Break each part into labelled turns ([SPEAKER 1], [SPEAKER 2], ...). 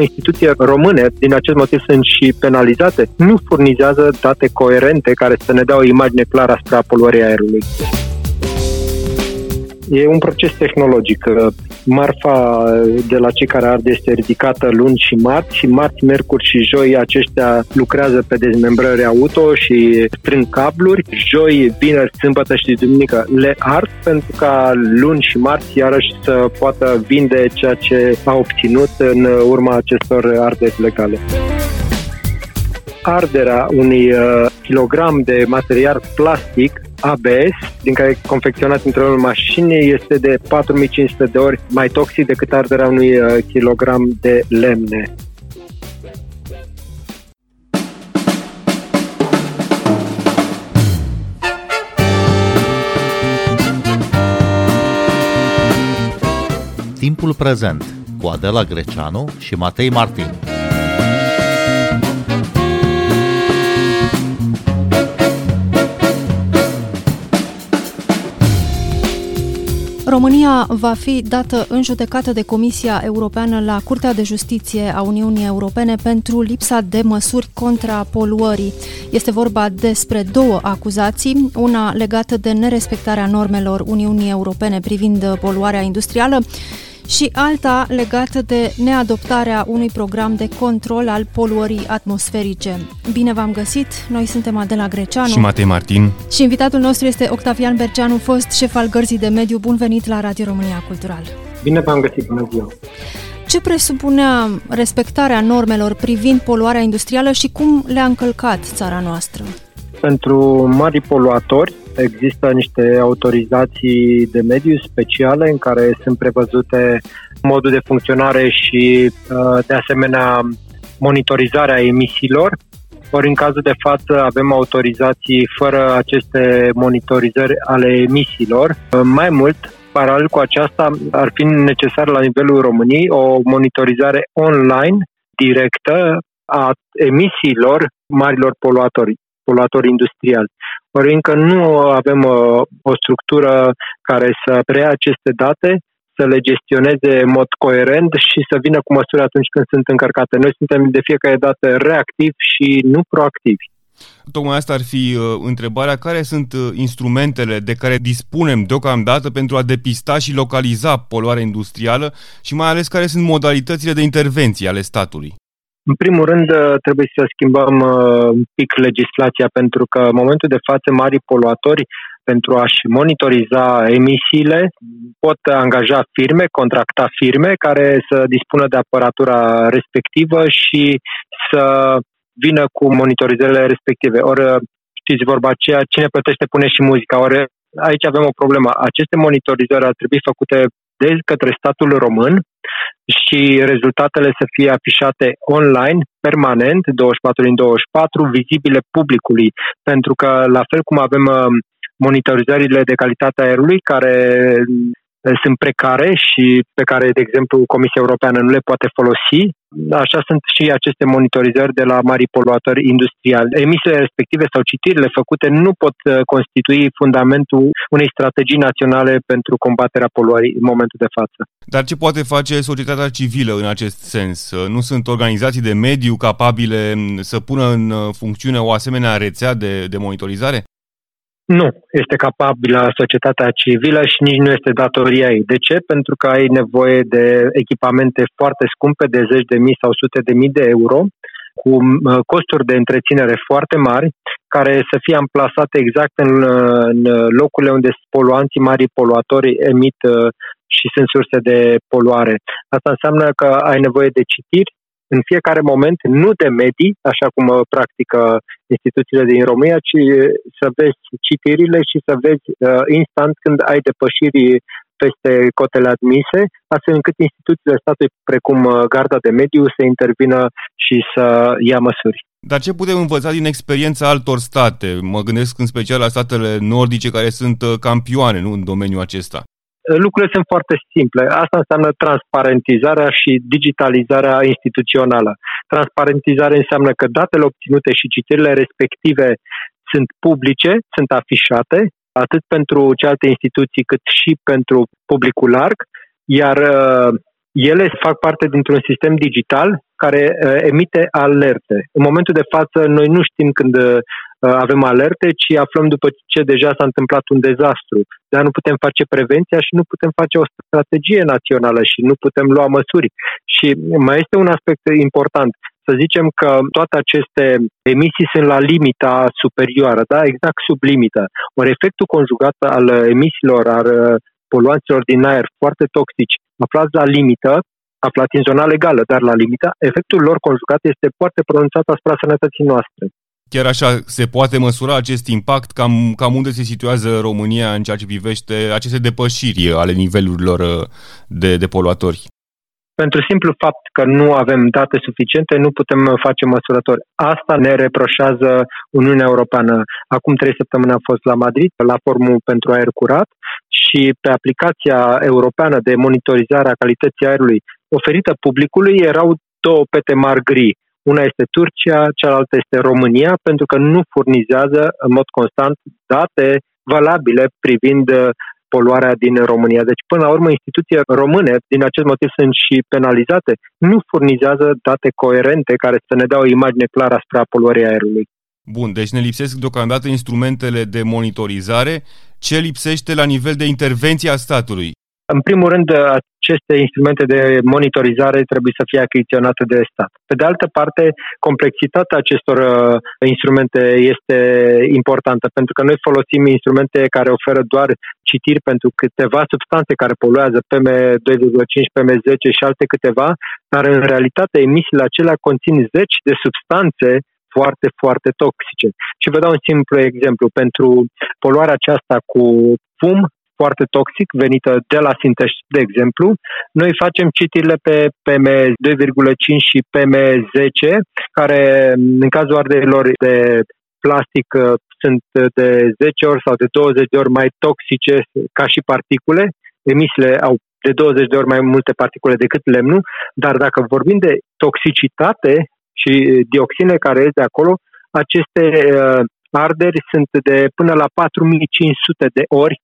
[SPEAKER 1] instituții române, din acest motiv sunt și penalizate, nu furnizează date coerente care să ne dea o imagine clară asupra poluării aerului. E un proces tehnologic. Marfa de la cei care arde este ridicată luni și marți și marți, miercuri și joi aceștia lucrează pe dezmembrări auto și strâng cabluri. Joi, vineri, sâmbătă și duminică le ard pentru ca luni și marți iarăși să poată vinde ceea ce a obținut în urma acestor arderi legale arderea unui uh, kilogram de material plastic ABS, din care e confecționat interiorul mașinii, este de 4500 de ori mai toxic decât arderea unui uh, kilogram de lemne.
[SPEAKER 2] Timpul prezent cu Adela Greceanu și Matei Martin.
[SPEAKER 3] România va fi dată în judecată de Comisia Europeană la Curtea de Justiție a Uniunii Europene pentru lipsa de măsuri contra poluării. Este vorba despre două acuzații, una legată de nerespectarea normelor Uniunii Europene privind poluarea industrială și alta legată de neadoptarea unui program de control al poluării atmosferice. Bine v-am găsit! Noi suntem Adela Greceanu
[SPEAKER 4] și Matei Martin
[SPEAKER 3] și invitatul nostru este Octavian Berceanu, fost șef al Gărzii de Mediu. Bun venit la Radio România Cultural!
[SPEAKER 1] Bine v-am găsit! Bună ziua!
[SPEAKER 3] Ce presupunea respectarea normelor privind poluarea industrială și cum le-a încălcat țara noastră?
[SPEAKER 1] Pentru mari poluatori, Există niște autorizații de mediu speciale în care sunt prevăzute modul de funcționare și, uh, de asemenea, monitorizarea emisiilor. Ori în cazul de față avem autorizații fără aceste monitorizări ale emisiilor. Uh, mai mult, paralel cu aceasta, ar fi necesar la nivelul României o monitorizare online directă a emisiilor marilor poluatori, poluatori industriali. Ori încă nu avem uh, o structură care să preia aceste date, să le gestioneze în mod coerent și să vină cu măsuri atunci când sunt încărcate. Noi suntem de fiecare dată reactivi și nu proactivi.
[SPEAKER 4] Tocmai asta ar fi uh, întrebarea. Care sunt uh, instrumentele de care dispunem deocamdată pentru a depista și localiza poluarea industrială și mai ales care sunt modalitățile de intervenție ale statului?
[SPEAKER 1] În primul rând, uh, trebuie să schimbăm uh, un pic legislația, pentru că în momentul de față, mari poluatori, pentru a-și monitoriza emisiile, pot angaja firme, contracta firme care să dispună de aparatura respectivă și să vină cu monitorizările respective. Ori, uh, știți vorba aceea, cine plătește pune și muzica. Ori aici avem o problemă. Aceste monitorizări ar trebui făcute de către statul român și rezultatele să fie afișate online, permanent, 24 din 24, vizibile publicului, pentru că la fel cum avem uh, monitorizările de calitate a aerului, care sunt precare și pe care, de exemplu, Comisia Europeană nu le poate folosi. Așa sunt și aceste monitorizări de la mari poluatori industriali. Emisiile respective sau citirile făcute nu pot uh, constitui fundamentul unei strategii naționale pentru combaterea poluării în momentul de față.
[SPEAKER 4] Dar ce poate face societatea civilă în acest sens? Nu sunt organizații de mediu capabile mm, să pună în uh, funcțiune o asemenea rețea de, de monitorizare?
[SPEAKER 1] Nu este capabilă societatea civilă și nici nu este datoria ei. De ce? Pentru că ai nevoie de echipamente foarte scumpe, de zeci de mii sau sute de mii de euro, cu costuri de întreținere foarte mari, care să fie amplasate exact în, în locurile unde poluanții mari poluatori emit uh, și sunt surse de poluare. Asta înseamnă că ai nevoie de citiri, în fiecare moment, nu de medii, așa cum uh, practică instituțiile din România, ci uh, să vezi citirile și să vezi uh, instant când ai depășiri peste cotele admise, astfel încât instituțiile statului, precum uh, Garda de Mediu, să intervină și să ia măsuri.
[SPEAKER 4] Dar ce putem învăța din experiența altor state? Mă gândesc în special la statele nordice care sunt campioane nu, în domeniul acesta
[SPEAKER 1] lucrurile sunt foarte simple. Asta înseamnă transparentizarea și digitalizarea instituțională. Transparentizarea înseamnă că datele obținute și citirile respective sunt publice, sunt afișate, atât pentru celelalte instituții cât și pentru publicul larg, iar uh, ele fac parte dintr-un sistem digital care uh, emite alerte. În momentul de față, noi nu știm când uh, avem alerte, ci aflăm după ce deja s-a întâmplat un dezastru. Dar nu putem face prevenția și nu putem face o strategie națională și nu putem lua măsuri. Și mai este un aspect important. Să zicem că toate aceste emisii sunt la limita superioară, da? exact sub limită. Ori efectul conjugat al emisiilor, al poluanților din aer foarte toxici, aflați la limită, aflați în zona legală, dar la limită, efectul lor conjugat este foarte pronunțat asupra sănătății noastre.
[SPEAKER 4] Chiar așa se poate măsura acest impact, cam, cam unde se situează România în ceea ce privește aceste depășiri ale nivelurilor uh, de, de poluatori?
[SPEAKER 1] Pentru simplu fapt că nu avem date suficiente, nu putem face măsurători. Asta ne reproșează Uniunea Europeană. Acum trei săptămâni am fost la Madrid, la Forumul pentru Aer Curat și pe aplicația europeană de monitorizare a calității aerului oferită publicului erau două pete mari gri. Una este Turcia, cealaltă este România, pentru că nu furnizează în mod constant date valabile privind poluarea din România. Deci, până la urmă, instituțiile române, din acest motiv, sunt și penalizate. Nu furnizează date coerente care să ne dea o imagine clară asupra poluării aerului.
[SPEAKER 4] Bun, deci ne lipsesc deocamdată instrumentele de monitorizare. Ce lipsește la nivel de intervenție a statului?
[SPEAKER 1] În primul rând, aceste instrumente de monitorizare trebuie să fie achiziționate de stat. Pe de altă parte, complexitatea acestor uh, instrumente este importantă, pentru că noi folosim instrumente care oferă doar citiri pentru câteva substanțe care poluează, PM2,5, PM10 și alte câteva, dar în realitate emisiile acelea conțin zeci de substanțe foarte, foarte toxice. Și vă dau un simplu exemplu. Pentru poluarea aceasta cu fum, foarte toxic venită de la Sinteș, de exemplu. Noi facem citirile pe PM2,5 și PM10, care în cazul arderilor de plastic uh, sunt de 10 ori sau de 20 de ori mai toxice ca și particule. Emisiile au de 20 de ori mai multe particule decât lemnul, dar dacă vorbim de toxicitate și dioxine care ies de acolo, aceste uh, arderi sunt de până la 4500 de ori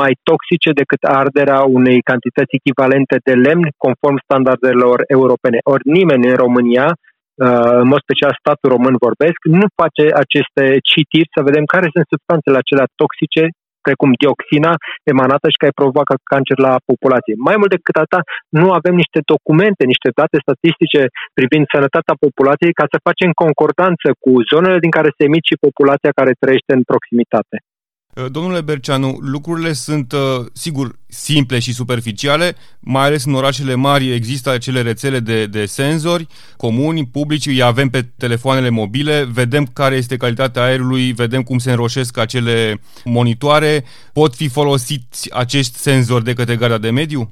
[SPEAKER 1] mai toxice decât arderea unei cantități echivalente de lemn conform standardelor europene. Ori nimeni în România, uh, în mod special statul român vorbesc, nu face aceste citiri să vedem care sunt substanțele acelea toxice precum dioxina emanată și care provoacă cancer la populație. Mai mult decât atât, nu avem niște documente, niște date statistice privind sănătatea populației ca să facem concordanță cu zonele din care se emit și populația care trăiește în proximitate.
[SPEAKER 4] Uh, domnule Berceanu, lucrurile sunt, uh, sigur, simple și superficiale, mai ales în orașele mari există acele rețele de, de senzori comuni, publici, îi avem pe telefoanele mobile, vedem care este calitatea aerului, vedem cum se înroșesc acele monitoare. Pot fi folosiți acești senzori de către garda de mediu?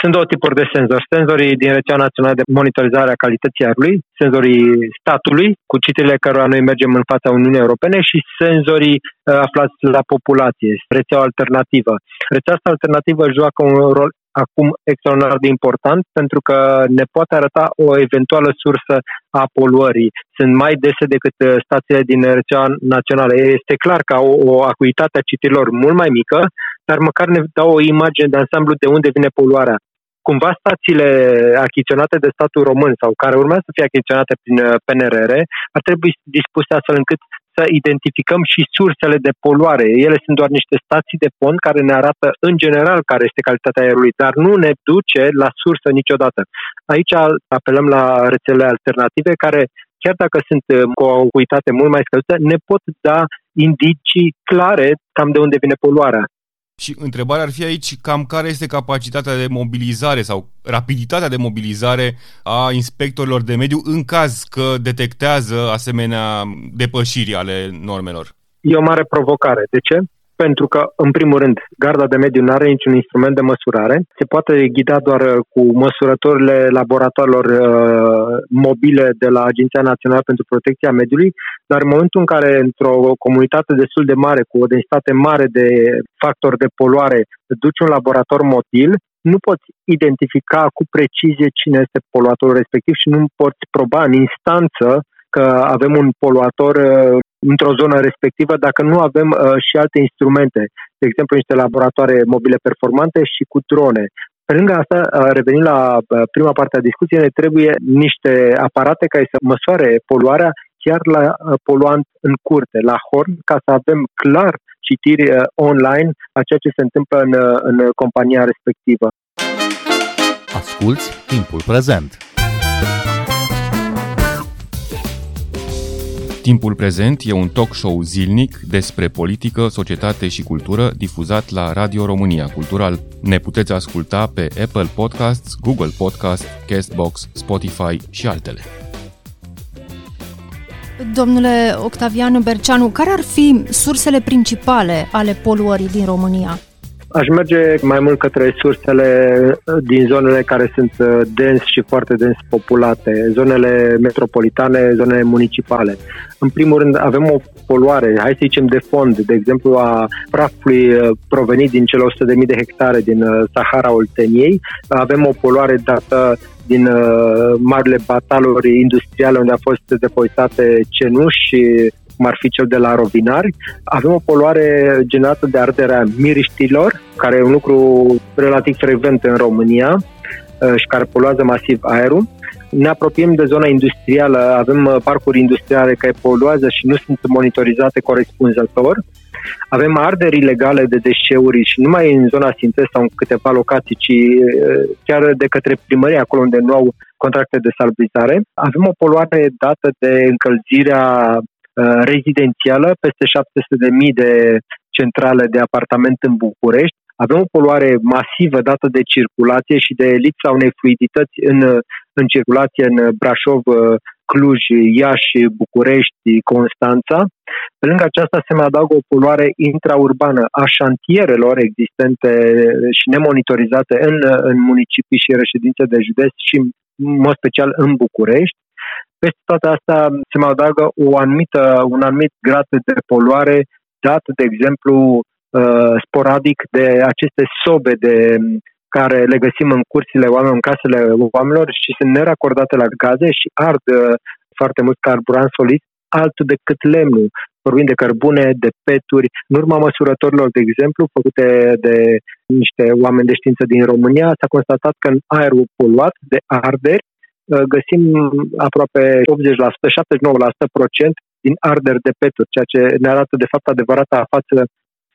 [SPEAKER 1] Sunt două tipuri de senzori. Senzorii din rețeaua națională de monitorizare a calității aerului, senzorii statului, cu citire cărora noi mergem în fața Uniunii Europene și senzorii uh, aflați la populație, rețeaua alternativă. Rețeaua asta alternativă joacă un rol acum extraordinar de important pentru că ne poate arăta o eventuală sursă a poluării. Sunt mai dese decât uh, stațiile din rețeaua națională. Este clar că au o acuitate a citirilor mult mai mică, dar măcar ne dau o imagine de ansamblu de unde vine poluarea. Cumva stațiile achiziționate de statul român sau care urmează să fie achiziționate prin uh, PNRR ar trebui dispuse astfel încât să identificăm și sursele de poluare. Ele sunt doar niște stații de pont care ne arată în general care este calitatea aerului, dar nu ne duce la sursă niciodată. Aici apelăm la rețele alternative care, chiar dacă sunt uh, cu o acuitate mult mai scăzută, ne pot da indicii clare cam de unde vine poluarea.
[SPEAKER 4] Și întrebarea ar fi aici cam care este capacitatea de mobilizare sau rapiditatea de mobilizare a inspectorilor de mediu în caz că detectează asemenea depășiri ale normelor.
[SPEAKER 1] E o mare provocare. De ce? Pentru că, în primul rând, garda de mediu nu are niciun instrument de măsurare, se poate ghida doar uh, cu măsurătorile laboratoarelor uh, mobile de la Agenția Națională pentru Protecția Mediului, dar în momentul în care într-o comunitate destul de mare, cu o densitate mare de factori de poluare, duci un laborator mobil, nu poți identifica cu precizie cine este poluatorul respectiv și nu poți proba în instanță că avem un poluator uh, într-o zonă respectivă dacă nu avem uh, și alte instrumente, de exemplu niște laboratoare mobile performante și cu drone. Pe lângă asta, revenind la prima parte a discuției, ne trebuie niște aparate care să măsoare poluarea chiar la poluant în curte, la horn, ca să avem clar citiri online a ceea ce se întâmplă în, în compania respectivă.
[SPEAKER 2] Asculți timpul prezent!
[SPEAKER 4] Timpul prezent e un talk show zilnic despre politică, societate și cultură difuzat la Radio România Cultural. Ne puteți asculta pe Apple Podcasts, Google Podcasts, Castbox, Spotify și altele.
[SPEAKER 3] Domnule Octavian Berceanu, care ar fi sursele principale ale poluării din România?
[SPEAKER 1] Aș merge mai mult către sursele din zonele care sunt uh, dens și foarte dens populate, zonele metropolitane, zonele municipale. În primul rând, avem o poluare, hai să zicem de fond, de exemplu a prafului uh, provenit din cele 100.000 de hectare din uh, Sahara Olteniei. Avem o poluare dată din marile bataluri industriale unde a fost depozitate cenuși și cum ar fi cel de la Rovinari. Avem o poluare generată de arderea miriștilor, care e un lucru relativ frecvent în România uh, și care poluează masiv aerul. Ne apropiem de zona industrială, avem uh, parcuri industriale care poluează și nu sunt monitorizate corespunzător. Avem arderi ilegale de deșeuri și nu numai în zona Sintes sau în câteva locații, ci uh, chiar de către primărie, acolo unde nu au contracte de salubrizare. Avem o poluare dată de încălzirea Uh, rezidențială, peste 700.000 de centrale de apartament în București. Avem o poluare masivă dată de circulație și de lipsa unei fluidități în, în circulație în Brașov, Cluj, Iași, București, Constanța. Pe lângă aceasta se mai adaugă o poluare intraurbană a șantierelor existente și nemonitorizate în, în municipii și reședințe de județ și în mod special în București. Peste toate astea se mai adaugă o anumită, un anumit grad de poluare dat, de exemplu, uh, sporadic de aceste sobe de care le găsim în curțile oamenilor, în casele oamenilor și sunt neracordate la gaze și ard uh, foarte mult carburant solid, altul decât lemnul. Vorbim de cărbune, de peturi. În urma măsurătorilor, de exemplu, făcute de niște oameni de știință din România, s-a constatat că în aerul poluat de arderi Uh, găsim aproape 80%, 79% procent din arderi de peturi, ceea ce ne arată de fapt adevărata față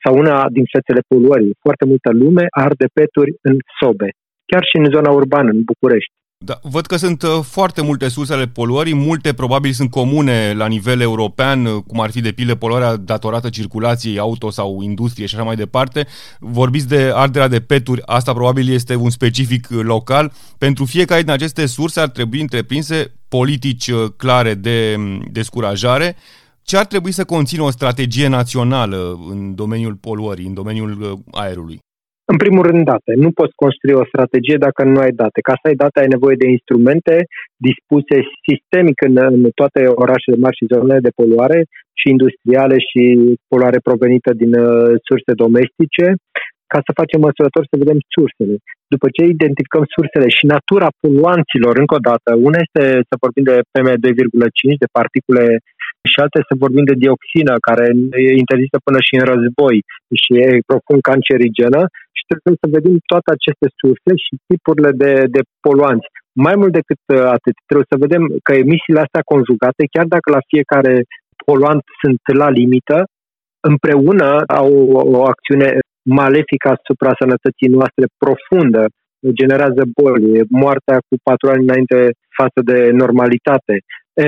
[SPEAKER 1] sau una din fețele poluării. Foarte multă lume arde peturi în sobe, chiar și în zona urbană, în București.
[SPEAKER 4] Da, văd că sunt uh, foarte multe surse ale poluării, multe probabil sunt comune la nivel european, uh, cum ar fi de pildă poluarea datorată circulației auto sau industrie și așa mai departe. Vorbiți de arderea de peturi, asta probabil este un specific uh, local. Pentru fiecare din aceste surse ar trebui întreprinse politici clare de mm, descurajare. Ce ar trebui să conțină o strategie națională în domeniul poluării, în domeniul aerului?
[SPEAKER 1] În primul rând, date. Nu poți construi o strategie dacă nu ai date. Ca să ai date, ai nevoie de instrumente dispuse sistemic în, în toate orașele mari și zonele de poluare, și industriale, și poluare provenită din uh, surse domestice, ca să facem măsurători să vedem sursele. După ce identificăm sursele și natura poluanților, încă o dată, una este să vorbim de PM2,5, de particule și alte să vorbim de dioxină, care e interzisă până și în război și e profund cancerigenă și trebuie să vedem toate aceste surse și tipurile de, de poluanți. Mai mult decât uh, atât, trebuie să vedem că emisiile astea conjugate, chiar dacă la fiecare poluant sunt la limită, împreună au o, o acțiune malefică asupra sănătății noastre profundă, generează boli, moartea cu patru ani înainte față de normalitate. E,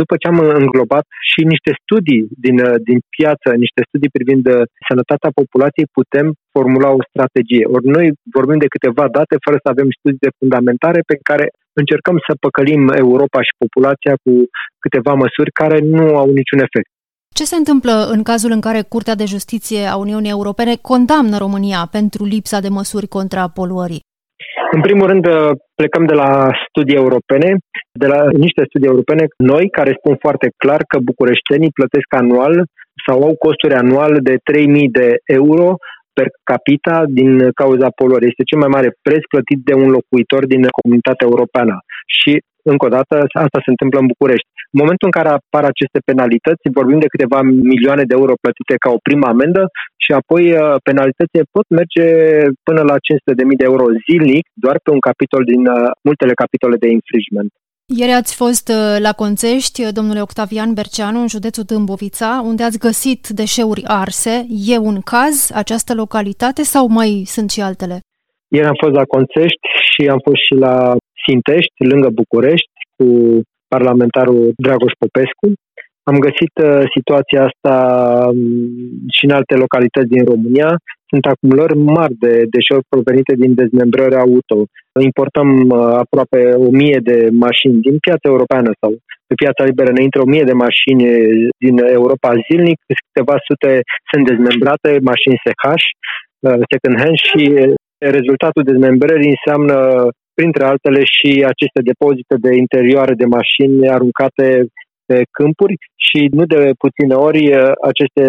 [SPEAKER 1] după ce am înglobat și niște studii din, din piață, niște studii privind uh, sănătatea populației, putem formula o strategie. Ori noi vorbim de câteva date fără să avem studii de fundamentare pe care încercăm să păcălim Europa și populația cu câteva măsuri care nu au niciun efect.
[SPEAKER 3] Ce se întâmplă în cazul în care Curtea de Justiție a Uniunii Europene condamnă România pentru lipsa de măsuri contra poluării?
[SPEAKER 1] În primul rând, uh, plecăm de la studii europene, de la niște studii europene noi care spun foarte clar că bucureștenii plătesc anual sau au costuri anual de 3.000 de euro per capita din cauza poluării. Este cel mai mare preț plătit de un locuitor din comunitatea europeană. Și Încă o dată, asta se întâmplă în București. În momentul în care apar aceste penalități, vorbim de câteva milioane de euro plătite ca o primă amendă și apoi uh, penalitățile pot merge până la 500.000 de euro zilnic, doar pe un capitol din uh, multele capitole de infringement.
[SPEAKER 3] Ieri ați fost uh, la Conțești, domnule Octavian Berceanu, în județul Dâmbovița, unde ați găsit deșeuri arse. E un caz această localitate sau mai sunt și altele?
[SPEAKER 1] Ieri am fost la Conțești și am fost și la Sintești, lângă București, cu parlamentarul Dragoș Popescu. Am găsit uh, situația asta um, și în alte localități din România. Sunt acumulări mari de deșeuri provenite din dezmembrări auto. Importăm uh, aproape o mie de mașini din piața europeană sau pe piața liberă ne intră o mie de mașini din Europa zilnic, câteva sute sunt dezmembrate, mașini SH, uh, second hand și rezultatul dezmembrării înseamnă printre altele și aceste depozite de interioare de mașini aruncate pe câmpuri și nu de puține ori aceste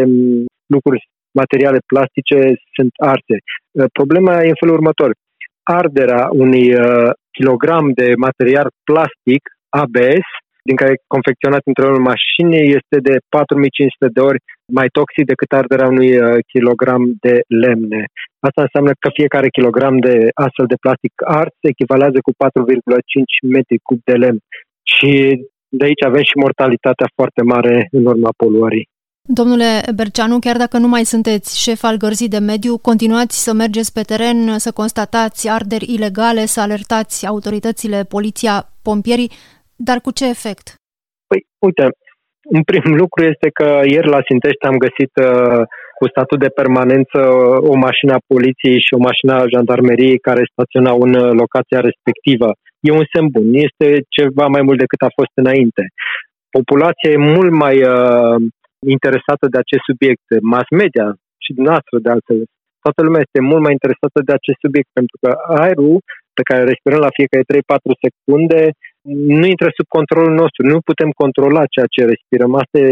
[SPEAKER 1] lucruri materiale plastice sunt arse. Problema e în felul următor. Arderea unui kilogram de material plastic ABS din care e confecționat într-o mașină este de 4500 de ori mai toxic decât arderea unui uh, kilogram de lemne. Asta înseamnă că fiecare kilogram de astfel de plastic ars echivalează cu 4,5 metri cub de lemn. Și de aici avem și mortalitatea foarte mare în urma poluării.
[SPEAKER 3] Domnule Berceanu, chiar dacă nu mai sunteți șef al gărzii de mediu, continuați să mergeți pe teren, să constatați arderi ilegale, să alertați autoritățile, poliția, pompierii. Dar cu ce efect?
[SPEAKER 1] Păi, uite, un prim lucru este că ieri la Sintești am găsit uh, cu statut de permanență o mașină a poliției și o mașină a jandarmeriei care staționau în uh, locația respectivă. E un semn bun, este ceva mai mult decât a fost înainte. Populația e mult mai uh, interesată de acest subiect, mass media și dumneavoastră de altfel. Toată lumea este mult mai interesată de acest subiect pentru că aerul pe care respirăm la fiecare 3-4 secunde nu intră sub controlul nostru, nu putem controla ceea ce respirăm. Asta e,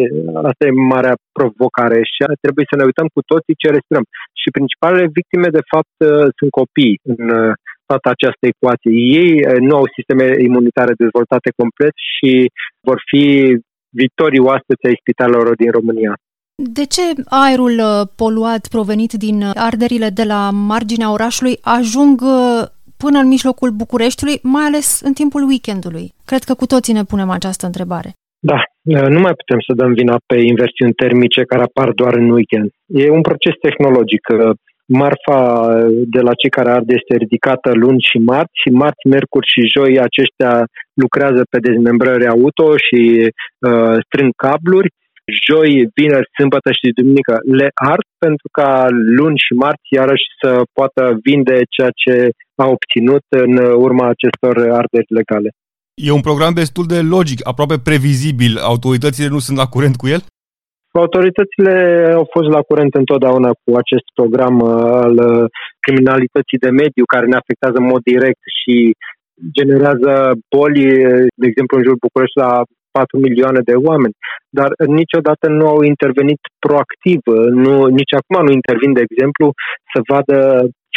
[SPEAKER 1] asta e marea provocare și trebuie să ne uităm cu toții ce respirăm. Și principalele victime, de fapt, uh, sunt copii în uh, toată această ecuație. Ei uh, nu au sisteme imunitare dezvoltate complet și vor fi viitorii oaspeți ai spitalelor din România.
[SPEAKER 3] De ce aerul poluat provenit din arderile de la marginea orașului ajung până în mijlocul Bucureștiului, mai ales în timpul weekendului? Cred că cu toții ne punem această întrebare.
[SPEAKER 1] Da, nu mai putem să dăm vina pe inversiuni termice care apar doar în weekend. E un proces tehnologic. Marfa de la cei care arde este ridicată luni și marți, și marți, miercuri și joi aceștia lucrează pe dezmembrări auto și uh, strâng cabluri joi, vineri, sâmbătă și duminică le ard pentru ca luni și marți iarăși să poată vinde ceea ce a obținut în urma acestor arderi legale.
[SPEAKER 4] E un program destul de logic, aproape previzibil. Autoritățile nu sunt la curent cu el?
[SPEAKER 1] Autoritățile au fost la curent întotdeauna cu acest program uh, al uh, criminalității de mediu care ne afectează în mod direct și generează boli, de exemplu în jurul București la 4 milioane de oameni, dar niciodată nu au intervenit proactiv, nu, nici acum nu intervin, de exemplu, să vadă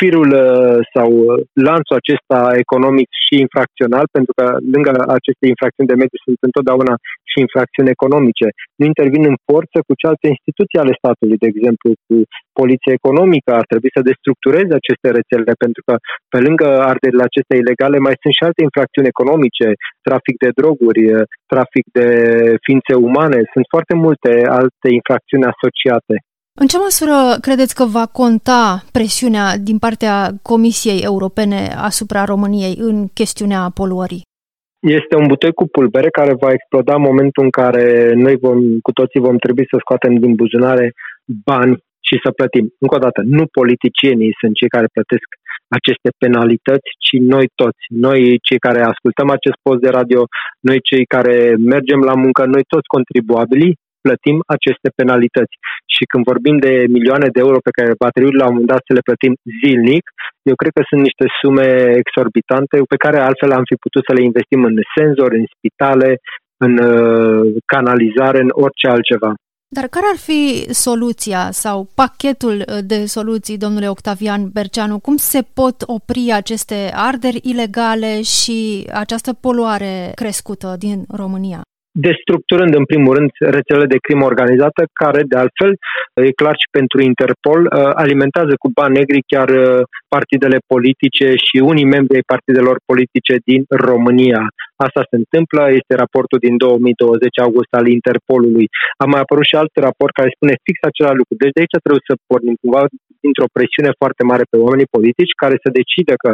[SPEAKER 1] firul uh, sau uh, lanțul acesta economic și infracțional, pentru că lângă aceste infracțiuni de mediu sunt întotdeauna și infracțiuni economice. Nu intervin în forță cu cealaltă instituții ale statului, de exemplu, cu poliția economică. Ar trebui să destructureze aceste rețele, pentru că pe lângă arderile acestea ilegale mai sunt și alte infracțiuni economice, trafic de droguri, uh, trafic de ființe umane, sunt foarte multe alte infracțiuni asociate.
[SPEAKER 3] În ce măsură credeți că va conta presiunea din partea Comisiei Europene asupra României în chestiunea poluării?
[SPEAKER 1] Este un butoi cu pulbere care va exploda în momentul în care noi vom, cu toții vom trebui să scoatem din buzunare bani și să plătim. Încă o dată, nu politicienii sunt cei care plătesc aceste penalități, ci noi toți. Noi cei care ascultăm acest post de radio, noi cei care mergem la muncă, noi toți contribuabilii plătim aceste penalități. Și când vorbim de milioane de euro pe care va trebui la un moment dat să le plătim zilnic, eu cred că sunt niște sume exorbitante pe care altfel am fi putut să le investim în senzori, în spitale, în uh, canalizare, în orice altceva.
[SPEAKER 3] Dar care ar fi soluția sau pachetul de soluții, domnule Octavian Berceanu? Cum se pot opri aceste arderi ilegale și această poluare crescută din România?
[SPEAKER 1] Destructurând în primul rând rețelele de crimă organizată, care de altfel, e clar și pentru Interpol, alimentează cu bani negri chiar partidele politice și unii membri ai partidelor politice din România. Asta se întâmplă, este raportul din 2020 august al Interpolului. A mai apărut și alt raport care spune fix același lucru. Deci de aici trebuie să pornim cumva dintr-o presiune foarte mare pe oamenii politici care să decide că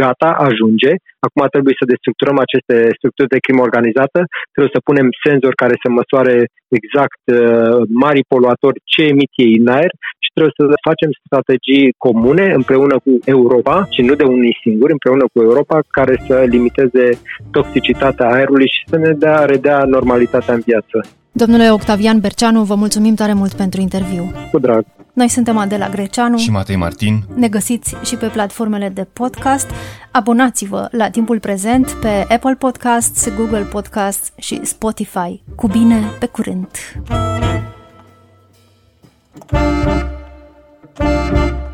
[SPEAKER 1] gata, ajunge, acum trebuie să destructurăm aceste structuri de crimă organizată, trebuie să punem senzori care să măsoare exact uh, mari poluatori ce emit ei în aer și trebuie să facem strategii comune împreună cu Europa și nu de unii singuri, împreună cu Europa, care să limiteze toxicitatea aerului și să ne dea, redea normalitatea în viață.
[SPEAKER 3] Domnule Octavian Berceanu, vă mulțumim tare mult pentru interviu.
[SPEAKER 1] Cu drag.
[SPEAKER 3] Noi suntem Adela Greceanu
[SPEAKER 4] și Matei Martin.
[SPEAKER 3] Ne găsiți și pe platformele de podcast. Abonați-vă la timpul prezent pe Apple Podcasts, Google Podcasts și Spotify. Cu bine, pe curând! Thank you.